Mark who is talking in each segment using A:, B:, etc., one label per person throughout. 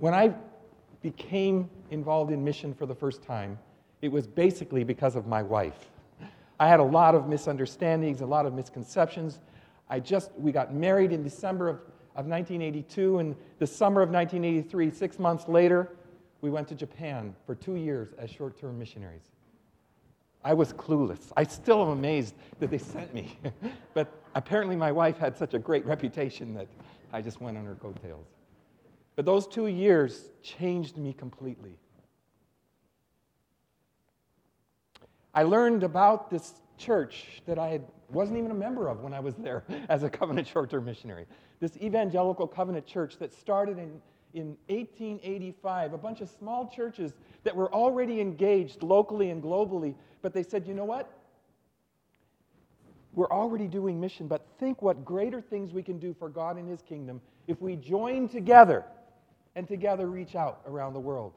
A: When I became involved in mission for the first time, it was basically because of my wife. I had a lot of misunderstandings, a lot of misconceptions. I just, we got married in December of, of 1982, and the summer of 1983, six months later, we went to Japan for two years as short term missionaries. I was clueless. I still am amazed that they sent me. but apparently, my wife had such a great reputation that I just went on her coattails. But those two years changed me completely. I learned about this church that I wasn't even a member of when I was there as a covenant short term missionary. This evangelical covenant church that started in, in 1885, a bunch of small churches that were already engaged locally and globally, but they said, you know what? We're already doing mission, but think what greater things we can do for God and His kingdom if we join together and together reach out around the world.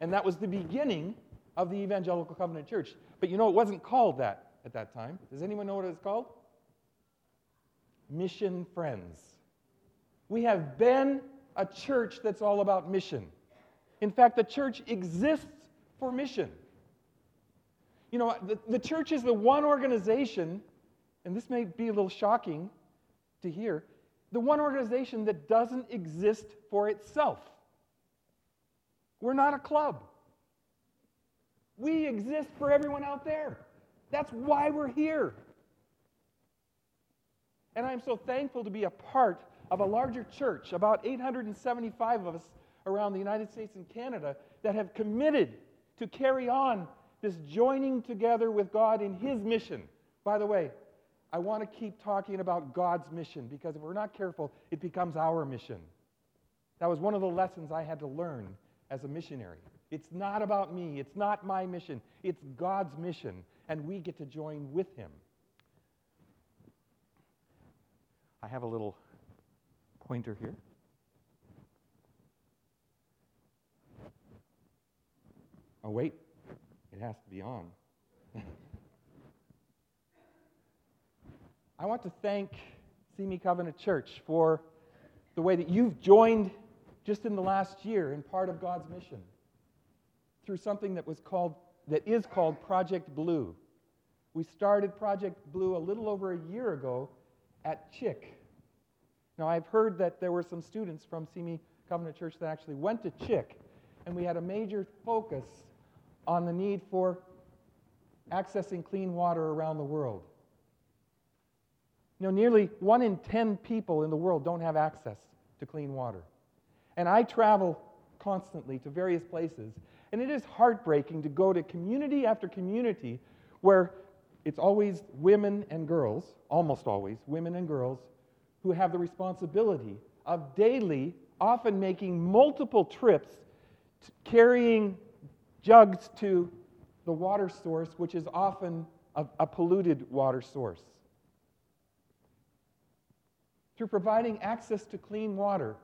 A: And that was the beginning of the Evangelical Covenant Church. But you know, it wasn't called that at that time. Does anyone know what it's called? Mission Friends. We have been a church that's all about mission. In fact, the church exists for mission. You know, the, the church is the one organization, and this may be a little shocking to hear, the one organization that doesn't exist for itself. We're not a club. We exist for everyone out there. That's why we're here. And I'm so thankful to be a part of a larger church, about 875 of us around the United States and Canada, that have committed to carry on this joining together with God in His mission. By the way, I want to keep talking about God's mission because if we're not careful, it becomes our mission. That was one of the lessons I had to learn as a missionary. It's not about me, it's not my mission, it's God's mission, and we get to join with Him. I have a little pointer here. Oh, wait, it has to be on. I want to thank Simi Covenant Church for the way that you've joined just in the last year in part of God's mission through something that was called that is called Project Blue. We started Project Blue a little over a year ago at CHIC. Now I've heard that there were some students from Simi Covenant Church that actually went to CHIC, and we had a major focus on the need for accessing clean water around the world. You know, nearly one in 10 people in the world don't have access to clean water. And I travel constantly to various places, and it is heartbreaking to go to community after community where it's always women and girls, almost always, women and girls, who have the responsibility of daily, often making multiple trips, carrying jugs to the water source, which is often a, a polluted water source. Through providing access to clean water,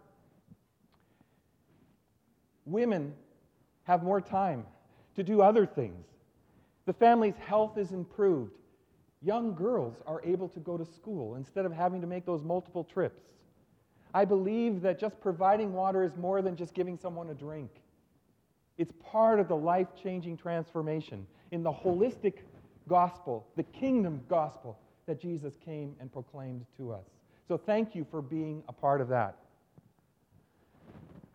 A: women have more time to do other things. The family's health is improved. Young girls are able to go to school instead of having to make those multiple trips. I believe that just providing water is more than just giving someone a drink. It's part of the life changing transformation in the holistic gospel, the kingdom gospel that Jesus came and proclaimed to us. So thank you for being a part of that.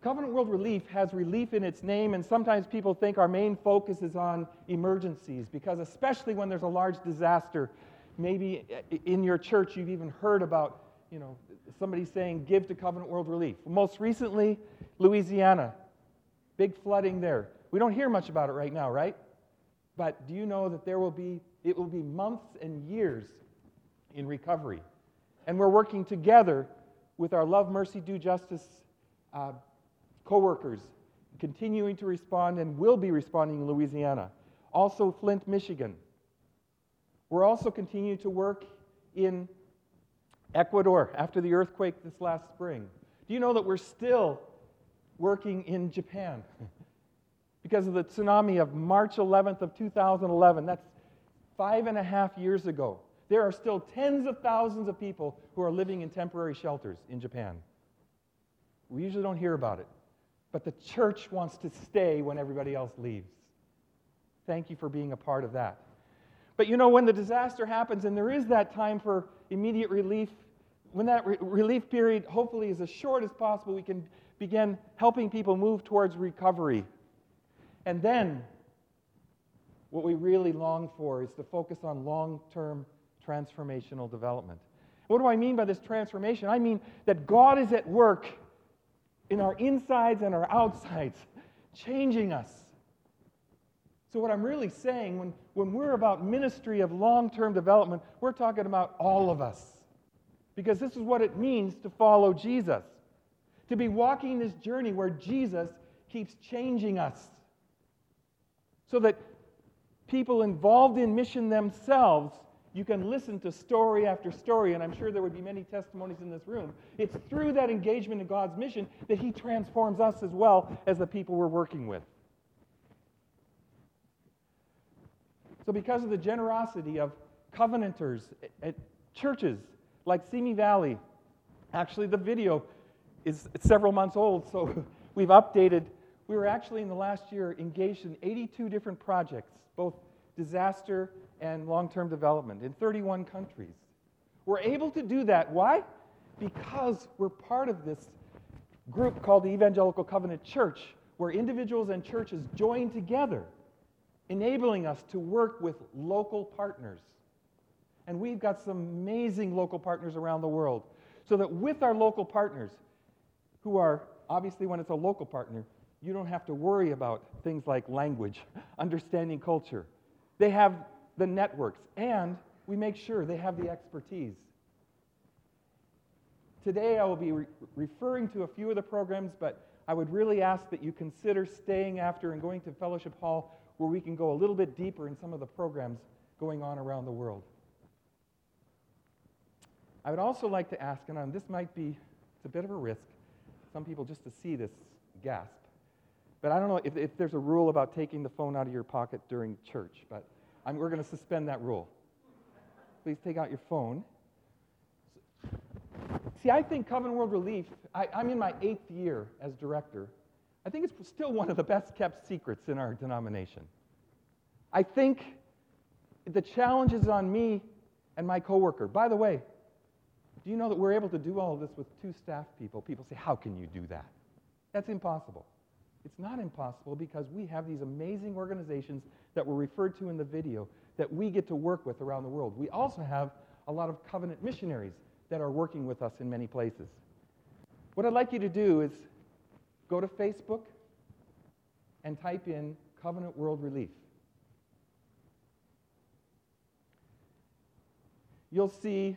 A: Covenant World Relief has relief in its name, and sometimes people think our main focus is on emergencies because, especially when there's a large disaster, maybe in your church you've even heard about you know, somebody saying, give to Covenant World Relief. Most recently, Louisiana, Big flooding there. We don't hear much about it right now, right? But do you know that there will be, it will be months and years in recovery? And we're working together with our Love, Mercy, Do Justice uh, co workers, continuing to respond and will be responding in Louisiana. Also, Flint, Michigan. We're also continuing to work in Ecuador after the earthquake this last spring. Do you know that we're still working in Japan because of the tsunami of March 11th of 2011. That's five and a half years ago. There are still tens of thousands of people who are living in temporary shelters in Japan. We usually don't hear about it. But the church wants to stay when everybody else leaves. Thank you for being a part of that. But you know, when the disaster happens and there is that time for immediate relief, when that re- relief period hopefully is as short as possible, we can begin helping people move towards recovery. And then, what we really long for is to focus on long term transformational development. What do I mean by this transformation? I mean that God is at work in our insides and our outsides, changing us. So, what I'm really saying when, when we're about ministry of long term development, we're talking about all of us. Because this is what it means to follow Jesus. To be walking this journey where Jesus keeps changing us. So that people involved in mission themselves you can listen to story after story, and I'm sure there would be many testimonies in this room. It's through that engagement in God's mission that He transforms us as well as the people we're working with. So, because of the generosity of covenanters at churches like Simi Valley, actually, the video is several months old, so we've updated. We were actually in the last year engaged in 82 different projects, both disaster and long term development in 31 countries. We're able to do that. Why? Because we're part of this group called the Evangelical Covenant Church, where individuals and churches join together, enabling us to work with local partners. And we've got some amazing local partners around the world. So that with our local partners, who are obviously, when it's a local partner, you don't have to worry about things like language, understanding culture. They have the networks, and we make sure they have the expertise. Today, I will be re- referring to a few of the programs, but I would really ask that you consider staying after and going to Fellowship Hall where we can go a little bit deeper in some of the programs going on around the world. I would also like to ask, and um, this might be it's a bit of a risk, some people just to see this gasp, but I don't know if, if there's a rule about taking the phone out of your pocket during church, but I'm, we're going to suspend that rule. Please take out your phone. See, I think Covenant World Relief, I, I'm in my eighth year as director. I think it's still one of the best kept secrets in our denomination. I think the challenge is on me and my coworker. By the way, do you know that we're able to do all of this with two staff people? People say, How can you do that? That's impossible. It's not impossible because we have these amazing organizations that were referred to in the video that we get to work with around the world. We also have a lot of covenant missionaries that are working with us in many places. What I'd like you to do is go to Facebook and type in Covenant World Relief. You'll see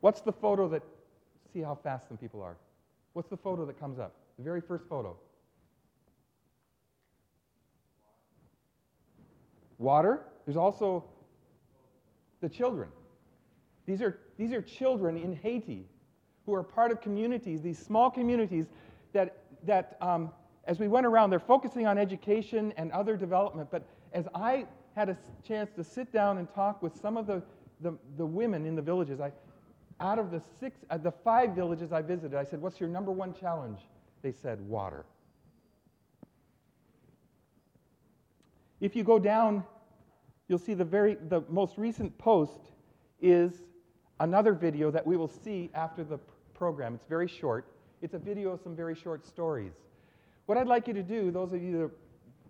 A: what's the photo that, see how fast some people are. What's the photo that comes up? The very first photo. Water. There's also the children. These are, these are children in Haiti who are part of communities, these small communities that, that um, as we went around, they're focusing on education and other development. But as I had a chance to sit down and talk with some of the, the, the women in the villages, I, out of the six, uh, the five villages I visited, I said, What's your number one challenge? They said, Water. If you go down, you'll see the very the most recent post is another video that we will see after the program. It's very short. It's a video of some very short stories. What I'd like you to do, those of you that,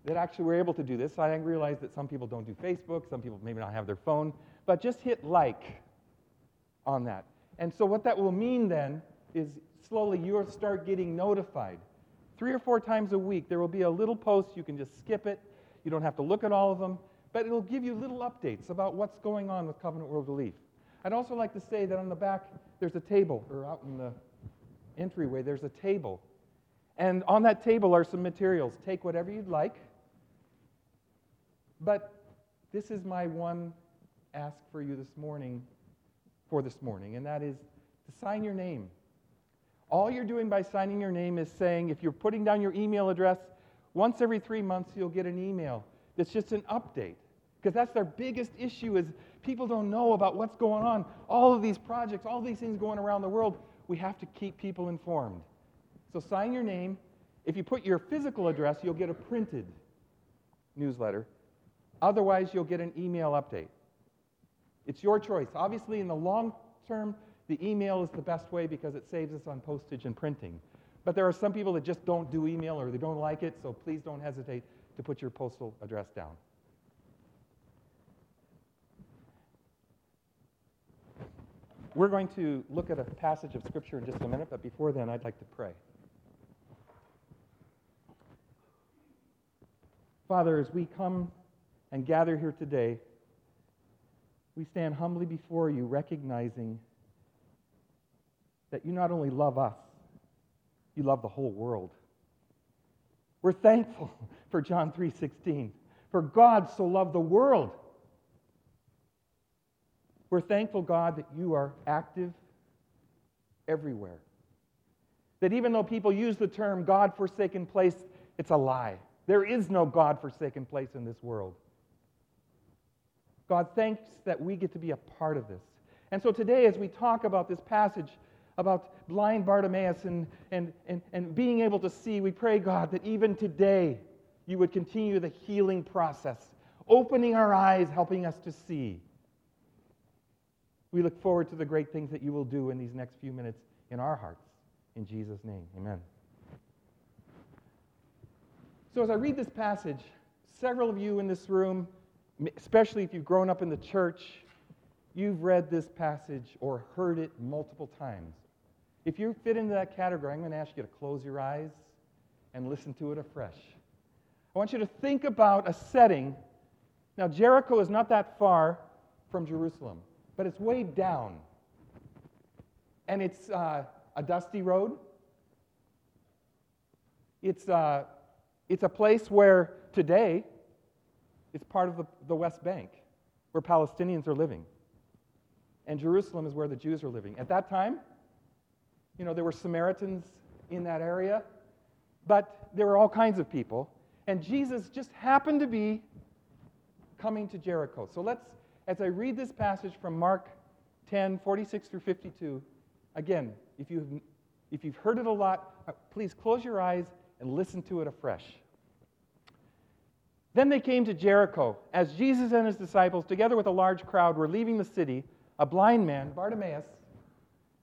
A: that actually were able to do this, I realize that some people don't do Facebook, some people maybe not have their phone, but just hit like on that. And so what that will mean then is slowly you'll start getting notified. Three or four times a week, there will be a little post. You can just skip it. You don't have to look at all of them, but it'll give you little updates about what's going on with Covenant World Relief. I'd also like to say that on the back, there's a table, or out in the entryway, there's a table. And on that table are some materials. Take whatever you'd like. But this is my one ask for you this morning, for this morning, and that is to sign your name. All you're doing by signing your name is saying, if you're putting down your email address, once every three months, you'll get an email that's just an update. Because that's their biggest issue is people don't know about what's going on. All of these projects, all these things going around the world, we have to keep people informed. So sign your name, If you put your physical address, you'll get a printed newsletter. Otherwise, you'll get an email update. It's your choice. Obviously, in the long term, the email is the best way because it saves us on postage and printing. But there are some people that just don't do email or they don't like it, so please don't hesitate to put your postal address down. We're going to look at a passage of Scripture in just a minute, but before then, I'd like to pray. Father, as we come and gather here today, we stand humbly before you, recognizing that you not only love us, you love the whole world. We're thankful for John 3:16. For God so loved the world. We're thankful, God, that you are active everywhere. That even though people use the term God forsaken place, it's a lie. There is no God forsaken place in this world. God, thanks that we get to be a part of this. And so today, as we talk about this passage about blind Bartimaeus and, and, and, and being able to see, we pray, God, that even today you would continue the healing process, opening our eyes, helping us to see. We look forward to the great things that you will do in these next few minutes in our hearts. In Jesus' name, amen. So, as I read this passage, several of you in this room, especially if you've grown up in the church, you've read this passage or heard it multiple times. If you fit into that category, I'm going to ask you to close your eyes and listen to it afresh. I want you to think about a setting. Now, Jericho is not that far from Jerusalem, but it's way down. And it's uh, a dusty road. It's, uh, it's a place where today it's part of the, the West Bank, where Palestinians are living. And Jerusalem is where the Jews are living. At that time, you know, there were Samaritans in that area, but there were all kinds of people. And Jesus just happened to be coming to Jericho. So let's, as I read this passage from Mark 10, 46 through 52, again, if you've, if you've heard it a lot, uh, please close your eyes and listen to it afresh. Then they came to Jericho. As Jesus and his disciples, together with a large crowd, were leaving the city, a blind man, Bartimaeus,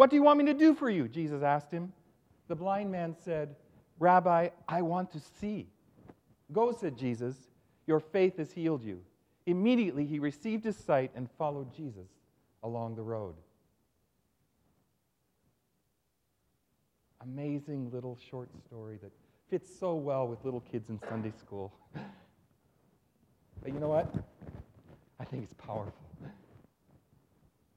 A: What do you want me to do for you? Jesus asked him. The blind man said, Rabbi, I want to see. Go, said Jesus. Your faith has healed you. Immediately he received his sight and followed Jesus along the road. Amazing little short story that fits so well with little kids in Sunday school. but you know what? I think it's powerful.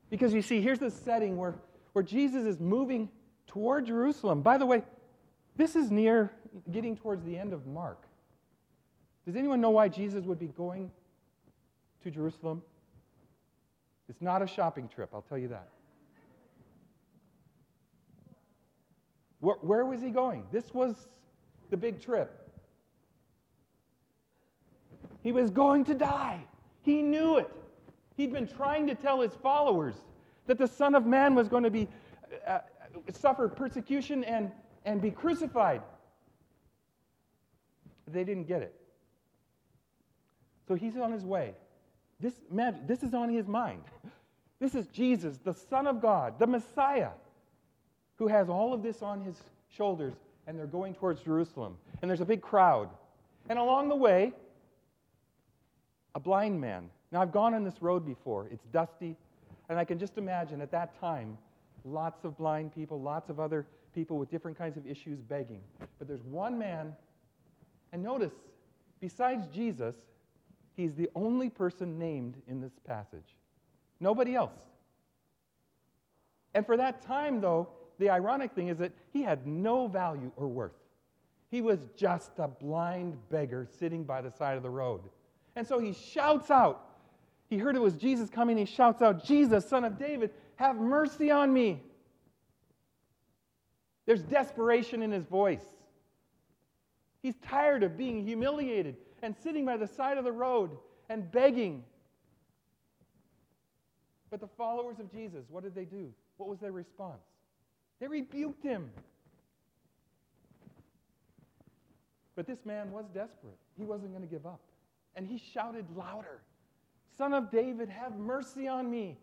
A: Because you see, here's the setting where where Jesus is moving toward Jerusalem. By the way, this is near getting towards the end of Mark. Does anyone know why Jesus would be going to Jerusalem? It's not a shopping trip, I'll tell you that. Where, where was he going? This was the big trip. He was going to die. He knew it. He'd been trying to tell his followers that the Son of Man was going to be uh, uh, suffer persecution and, and be crucified. They didn't get it. So he's on his way. This, man, this is on his mind. This is Jesus, the Son of God, the Messiah, who has all of this on his shoulders, and they're going towards Jerusalem. And there's a big crowd. And along the way, a blind man. Now, I've gone on this road before. It's dusty, and I can just imagine at that time, lots of blind people, lots of other people with different kinds of issues begging. But there's one man, and notice, besides Jesus, he's the only person named in this passage. Nobody else. And for that time, though, the ironic thing is that he had no value or worth. He was just a blind beggar sitting by the side of the road. And so he shouts out. He heard it was Jesus coming. He shouts out, Jesus, son of David, have mercy on me. There's desperation in his voice. He's tired of being humiliated and sitting by the side of the road and begging. But the followers of Jesus, what did they do? What was their response? They rebuked him. But this man was desperate. He wasn't going to give up. And he shouted louder Son of David, have mercy on me.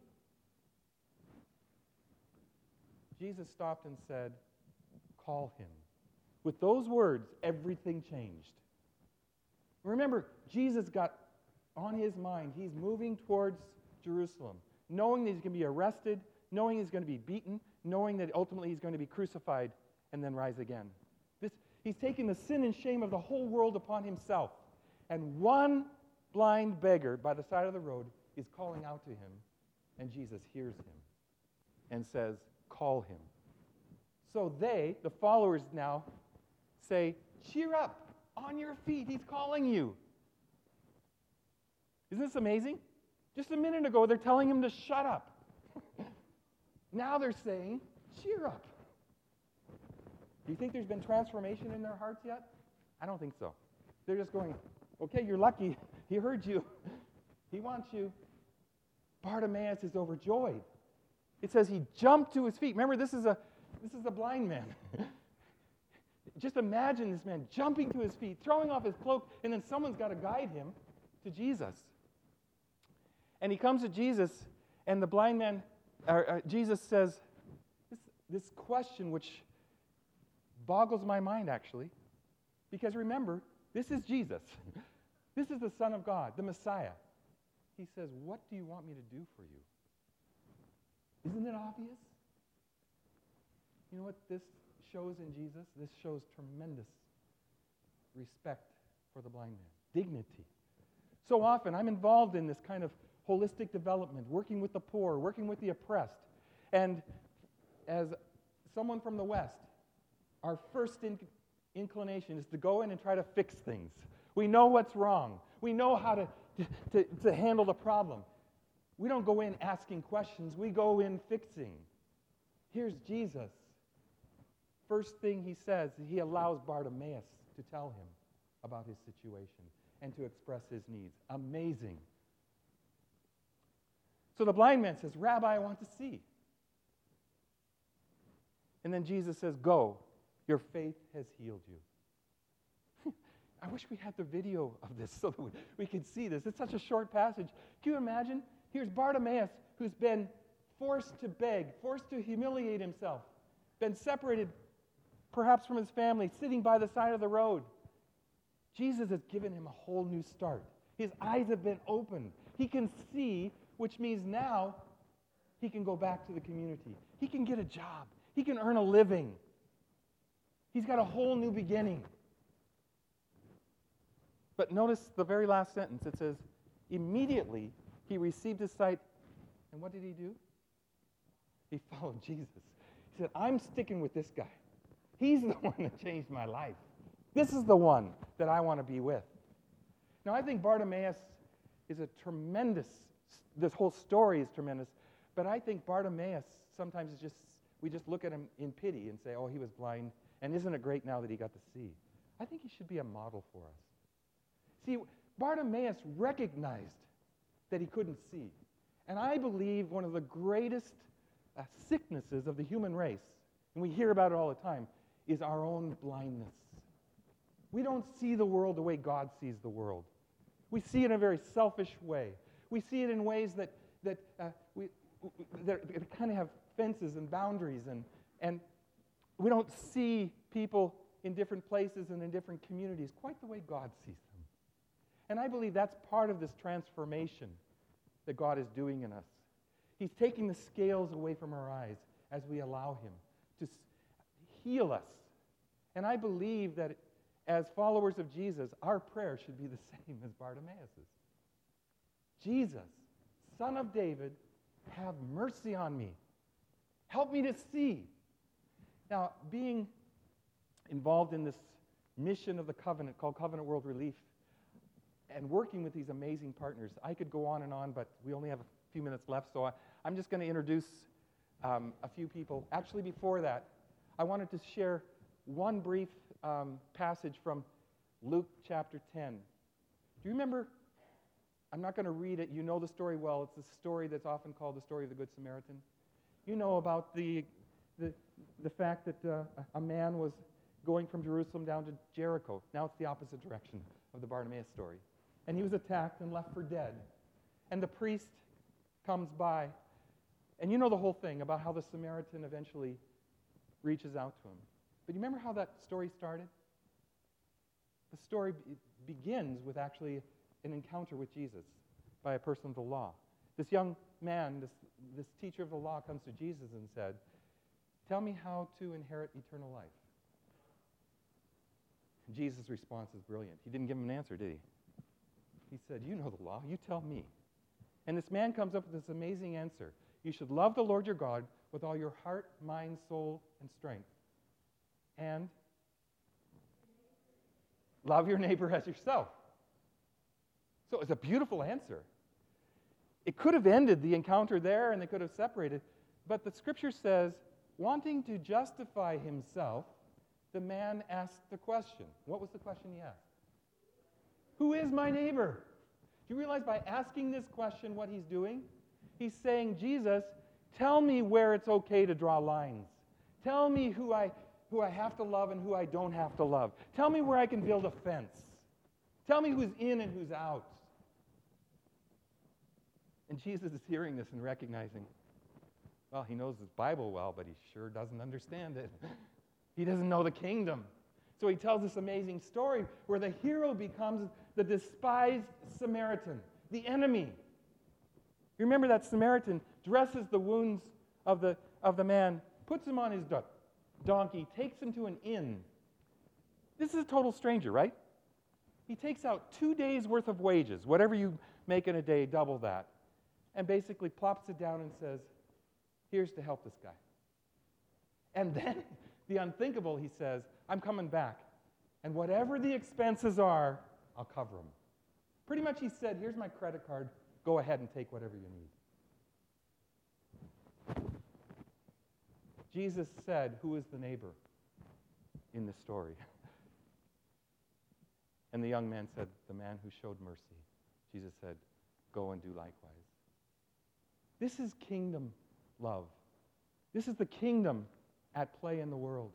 A: Jesus stopped and said, Call him. With those words, everything changed. Remember, Jesus got on his mind, he's moving towards Jerusalem, knowing that he's going to be arrested, knowing he's going to be beaten, knowing that ultimately he's going to be crucified and then rise again. This, he's taking the sin and shame of the whole world upon himself. And one blind beggar by the side of the road is calling out to him, and Jesus hears him and says, Call him. So they, the followers now, say, Cheer up, on your feet, he's calling you. Isn't this amazing? Just a minute ago, they're telling him to shut up. now they're saying, Cheer up. Do you think there's been transformation in their hearts yet? I don't think so. They're just going, Okay, you're lucky. He heard you. He wants you. Bartimaeus is overjoyed. It says he jumped to his feet. Remember, this is a this is a blind man. Just imagine this man jumping to his feet, throwing off his cloak, and then someone's got to guide him to Jesus. And he comes to Jesus, and the blind man, uh, Jesus says, this, this question which boggles my mind actually, because remember, this is Jesus. this is the Son of God, the Messiah. He says, What do you want me to do for you? Isn't it obvious? You know what this shows in Jesus? This shows tremendous respect for the blind man, dignity. So often I'm involved in this kind of holistic development, working with the poor, working with the oppressed. And as someone from the West, our first in- inclination is to go in and try to fix things. We know what's wrong, we know how to, to, to handle the problem. We don't go in asking questions, we go in fixing. Here's Jesus first thing he says, he allows Bartimaeus to tell him about his situation and to express his needs. Amazing. So the blind man says, Rabbi, I want to see. And then Jesus says, Go, your faith has healed you. I wish we had the video of this so that we, could see this. It's such a short passage. Can you imagine? Here's Bartimaeus who's been forced to beg, forced to humiliate himself, been separated perhaps from his family, sitting by the side of the road. Jesus has given him a whole new start. His eyes have been opened. He can see, which means now he can go back to the community. He can get a job. He can earn a living. He's got a whole new beginning. But notice the very last sentence. It says, Immediately he received his sight. And what did he do? He followed Jesus. He said, I'm sticking with this guy. He's the one that changed my life. This is the one that I want to be with. Now, I think Bartimaeus is a tremendous, this whole story is tremendous, but I think Bartimaeus sometimes is just, we just look at him in pity and say, oh, he was blind, and isn't it great now that he got to see? I think he should be a model for us. See, Bartimaeus recognized that he couldn't see. And I believe one of the greatest uh, sicknesses of the human race, and we hear about it all the time, is our own blindness. We don't see the world the way God sees the world. We see it in a very selfish way. We see it in ways that, that, uh, we, that kind of have fences and boundaries, and, and we don't see people in different places and in different communities quite the way God sees them. And I believe that's part of this transformation that God is doing in us. He's taking the scales away from our eyes as we allow Him to heal us and I believe that as followers of Jesus, our prayer should be the same as Bartimaeus's. Jesus, Son of David, have mercy on me. Help me to see. Now, being involved in this mission of the covenant called Covenant World Relief and working with these amazing partners. I could go on and on, but we only have a few minutes left, so I, am just going to introduce um, a few people. Actually, before that, I wanted to share one brief um, passage from Luke chapter 10. Do you remember? I'm not going to read it. You know the story well. It's a story that's often called the story of the Good Samaritan. You know about the, the, the fact that uh, a man was going from Jerusalem down to Jericho. Now it's the opposite direction of the Bartimaeus story. And he was attacked and left for dead. And the priest comes by. And you know the whole thing about how the Samaritan eventually reaches out to him. But you remember how that story started? The story begins with actually an encounter with Jesus by a person of the law. This young man, this, this teacher of the law, comes to Jesus and said, Tell me how to inherit eternal life. Jesus' response is brilliant. He didn't give him an answer, did he? He said, You know the law, you tell me. And this man comes up with this amazing answer You should love the Lord your God with all your heart, mind, soul, and strength. And love your neighbor as yourself. So it's a beautiful answer. It could have ended the encounter there and they could have separated, but the scripture says, wanting to justify himself, the man asked the question. What was the question he asked? Who is my neighbor? Do you realize by asking this question what he's doing? He's saying, Jesus, tell me where it's okay to draw lines. Tell me who I, who I have to love and who I don't have to love. Tell me where I can build a fence. Tell me who's in and who's out. And Jesus is hearing this and recognizing, well, he knows his Bible well, but he sure doesn't understand it. He doesn't know the kingdom. So he tells this amazing story where the hero becomes the despised Samaritan, the enemy. You remember that Samaritan dresses the wounds of the, of the man, puts him on his do- donkey, takes him to an inn. This is a total stranger, right? He takes out two days' worth of wages, whatever you make in a day, double that, and basically plops it down and says, Here's to help this guy. And then the unthinkable, he says, I'm coming back. And whatever the expenses are, I'll cover them. Pretty much he said, Here's my credit card. Go ahead and take whatever you need. Jesus said, Who is the neighbor in the story? And the young man said, The man who showed mercy. Jesus said, Go and do likewise. This is kingdom love. This is the kingdom at play in the world.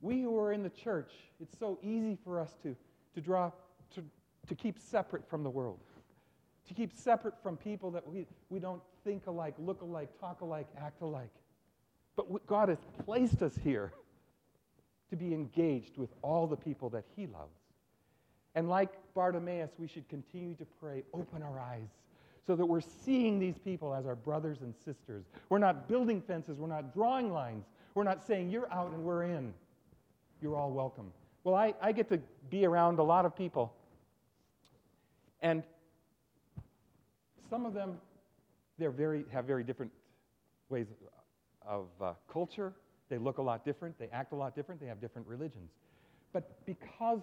A: We who are in the church, it's so easy for us to, to draw, to, to keep separate from the world, to keep separate from people that we, we don't think alike, look alike, talk alike, act alike. But God has placed us here to be engaged with all the people that He loves. And like Bartimaeus, we should continue to pray, open our eyes so that we're seeing these people as our brothers and sisters. We're not building fences, we're not drawing lines, we're not saying you're out and we're in. You're all welcome. Well, I, I get to be around a lot of people, and some of them they're very, have very different ways of uh, culture. They look a lot different, they act a lot different, they have different religions. But because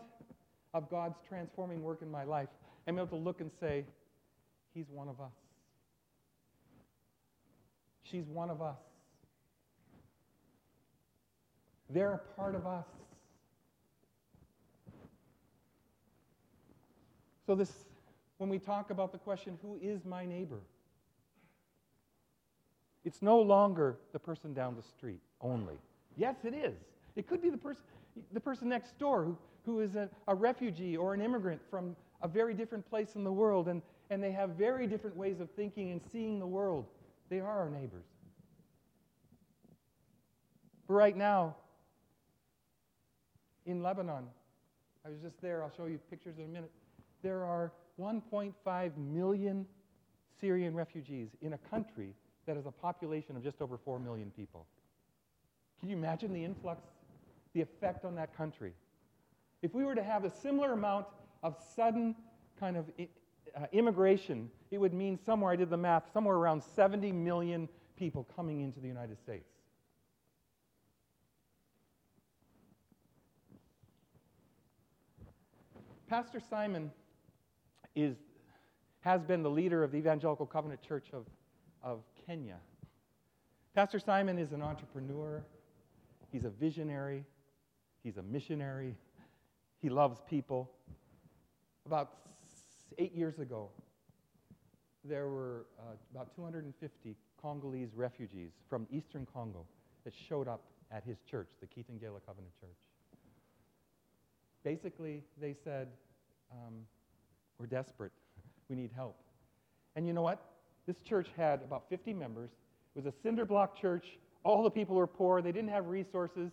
A: of God's transforming work in my life, I'm able to look and say, He's one of us. She's one of us. They're a part of us. So, this, when we talk about the question, who is my neighbor? It's no longer the person down the street only. Yes, it is. It could be the person, the person next door who, who is a, a refugee or an immigrant from a very different place in the world, and, and they have very different ways of thinking and seeing the world. They are our neighbors. But right now, in Lebanon, I was just there, I'll show you pictures in a minute. There are 1.5 million Syrian refugees in a country that has a population of just over 4 million people. Can you imagine the influx, the effect on that country? If we were to have a similar amount of sudden kind of uh, immigration, it would mean somewhere, I did the math, somewhere around 70 million people coming into the United States. Pastor Simon is, has been the leader of the Evangelical Covenant Church of, of Kenya. Pastor Simon is an entrepreneur, he's a visionary, he's a missionary, he loves people. About eight years ago, there were uh, about 250 Congolese refugees from eastern Congo that showed up at his church, the Kitengela Covenant Church. Basically, they said, um, We're desperate. We need help. And you know what? This church had about 50 members. It was a cinder block church. All the people were poor. They didn't have resources.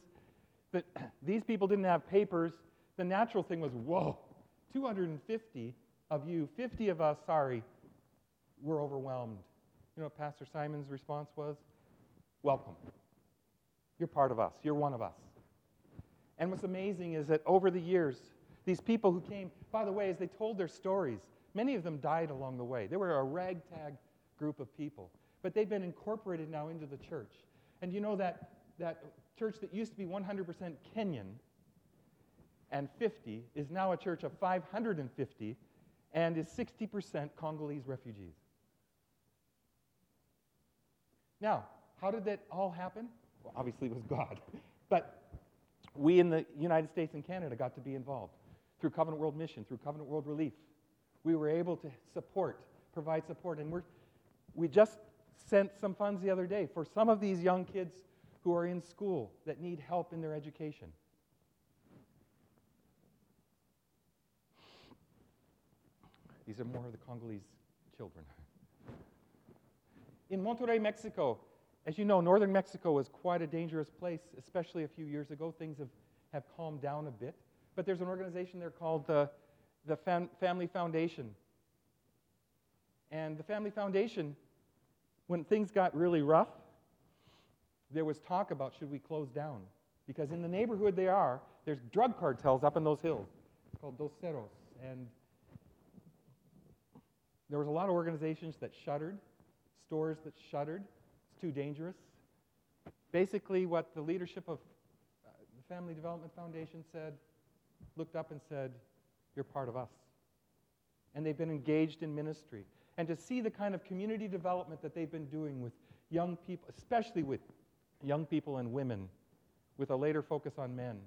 A: But these people didn't have papers. The natural thing was, whoa, 250 of you, 50 of us, sorry, we're overwhelmed. You know what Pastor Simon's response was? Welcome. You're part of us. You're one of us. And what's amazing is that over the years, these people who came, by the way, as they told their stories, many of them died along the way. They were a ragtag group of people, but they've been incorporated now into the church. And you know that, that church that used to be 100% Kenyan and 50 is now a church of 550 and is 60% Congolese refugees. Now, how did that all happen? Well, obviously, it was God. But we in the United States and Canada got to be involved through Covenant World Mission, through Covenant World Relief. We were able to support, provide support. And we're, we just sent some funds the other day for some of these young kids who are in school that need help in their education. These are more of the Congolese children. In Monterrey, Mexico, as you know, northern Mexico was quite a dangerous place, especially a few years ago. Things have, have calmed down a bit. But there's an organization there called the, the Fam- Family Foundation. And the Family Foundation, when things got really rough, there was talk about should we close down? Because in the neighborhood they are, there's drug cartels up in those hills. Called Dos Cerros. And there was a lot of organizations that shuttered, stores that shuttered It's too dangerous. Basically, what the leadership of uh, the Family Development Foundation said, looked up and said, You're part of us. And they've been engaged in ministry. And to see the kind of community development that they've been doing with young people, especially with young people and women, with a later focus on men,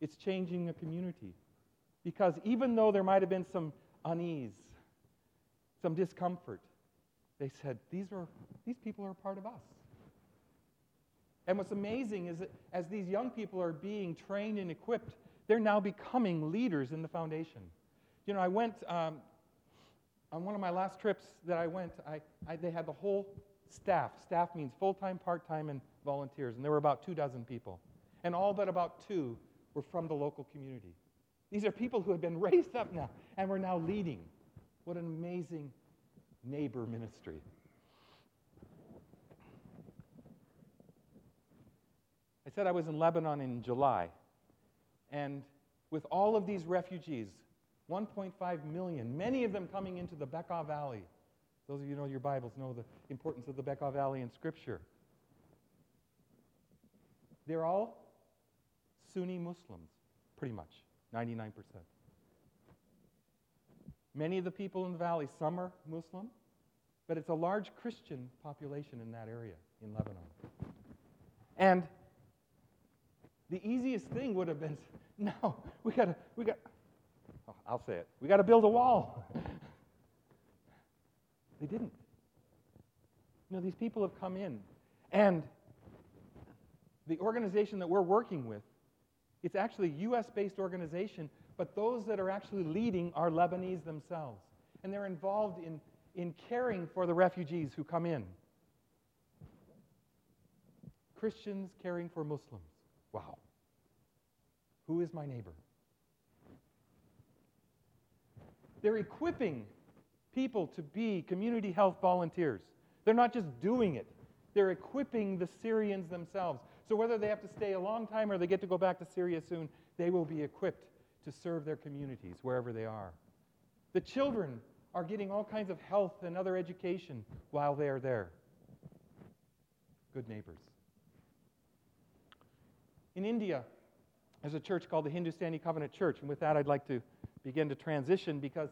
A: it's changing a community. Because even though there might have been some unease, some discomfort, they said, these, are, these people are part of us. And what's amazing is that as these young people are being trained and equipped, they're now becoming leaders in the foundation. You know, I went um, on one of my last trips that I went, I, I, they had the whole staff. Staff means full time, part time, and volunteers. And there were about two dozen people. And all but about two were from the local community. These are people who had been raised up now and were now leading. What an amazing neighbor ministry. I said I was in Lebanon in July, and with all of these refugees, 1.5 million, many of them coming into the Bekaa Valley. Those of you who know your Bibles know the importance of the Bekaa Valley in Scripture. They're all Sunni Muslims, pretty much, 99%. Many of the people in the valley, some are Muslim, but it's a large Christian population in that area in Lebanon. And the easiest thing would have been no, we got to, we got, oh, I'll say it, we got to build a wall. they didn't. You know, these people have come in, and the organization that we're working with, it's actually a U.S. based organization but those that are actually leading are Lebanese themselves. And they're involved in, in caring for the refugees who come in. Christians caring for Muslims. Wow. Who is my neighbor? They're equipping people to be community health volunteers. They're not just doing it, they're equipping the Syrians themselves. So whether they have to stay a long time or they get to go back to Syria soon, they will be equipped to serve their communities wherever they are. The children are getting all kinds of health and other education while they are there. Good neighbors. In India, there's a church called the Hindustani Covenant Church, and with that, I'd like to begin to transition because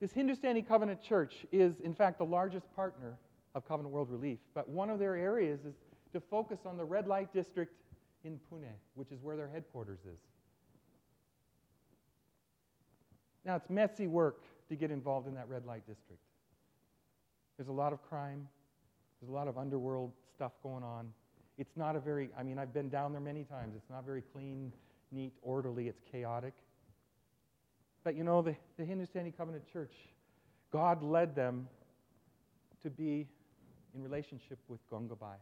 A: this Hindustani Covenant Church is, in fact, the largest partner of Covenant World Relief. But one of their areas is to focus on the red light district in Pune, which is where their headquarters is. Now, it's messy work to get involved in that red light district. There's a lot of crime, there's a lot of underworld stuff going on. It's not a very, I mean, I've been down there many times. It's not very clean, neat, orderly, it's chaotic. But you know, the, the Hindustani Covenant Church, God led them to be in relationship with Gangabai.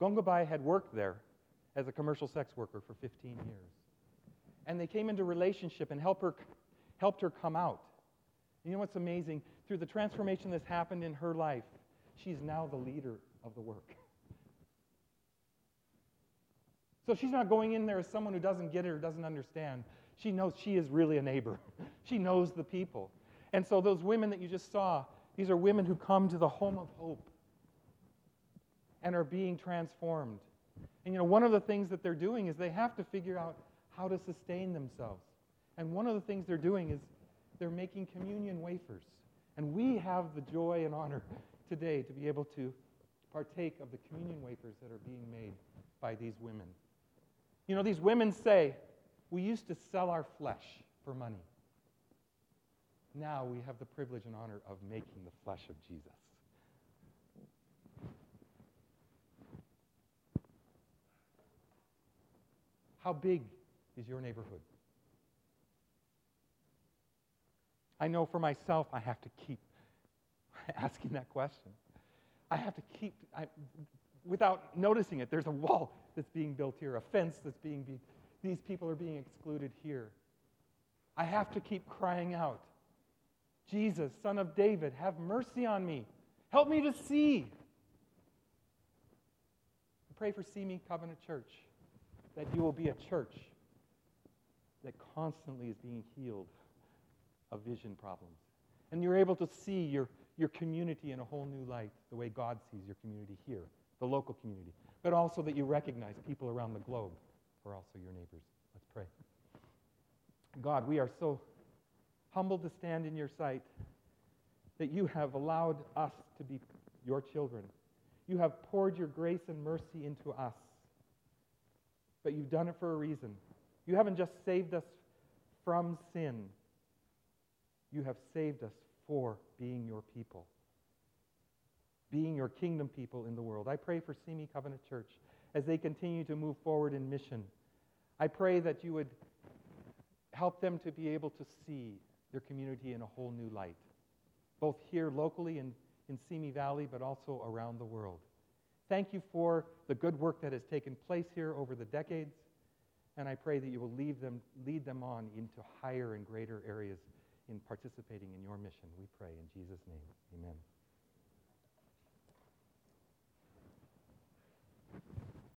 A: Gangabai had worked there as a commercial sex worker for 15 years. And they came into relationship and helped her, helped her come out. You know what's amazing? Through the transformation that's happened in her life, she's now the leader of the work. So she's not going in there as someone who doesn't get it or doesn't understand. She knows she is really a neighbor. she knows the people. And so those women that you just saw, these are women who come to the home of hope and are being transformed. And you know, one of the things that they're doing is they have to figure out how to sustain themselves. And one of the things they're doing is they're making communion wafers. And we have the joy and honor today to be able to partake of the communion wafers that are being made by these women. You know, these women say, we used to sell our flesh for money. Now we have the privilege and honor of making the flesh of Jesus. How big is your neighborhood? I know for myself, I have to keep asking that question. I have to keep, I, without noticing it, there's a wall that's being built here, a fence that's being built these people are being excluded here. I have to keep crying out Jesus, Son of David, have mercy on me. Help me to see. Pray for Simi Covenant Church that you will be a church that constantly is being healed of vision problems. And you're able to see your, your community in a whole new light, the way God sees your community here, the local community, but also that you recognize people around the globe are also your neighbors. Let's pray. God, we are so humbled to stand in your sight that you have allowed us to be your children. You have poured your grace and mercy into us. But you've done it for a reason. You haven't just saved us from sin, you have saved us for being your people, being your kingdom people in the world. I pray for Simi Covenant Church as they continue to move forward in mission. I pray that you would help them to be able to see their community in a whole new light, both here locally in, in Simi Valley, but also around the world. Thank you for the good work that has taken place here over the decades, and I pray that you will lead them, lead them on into higher and greater areas in participating in your mission. We pray in Jesus' name. Amen.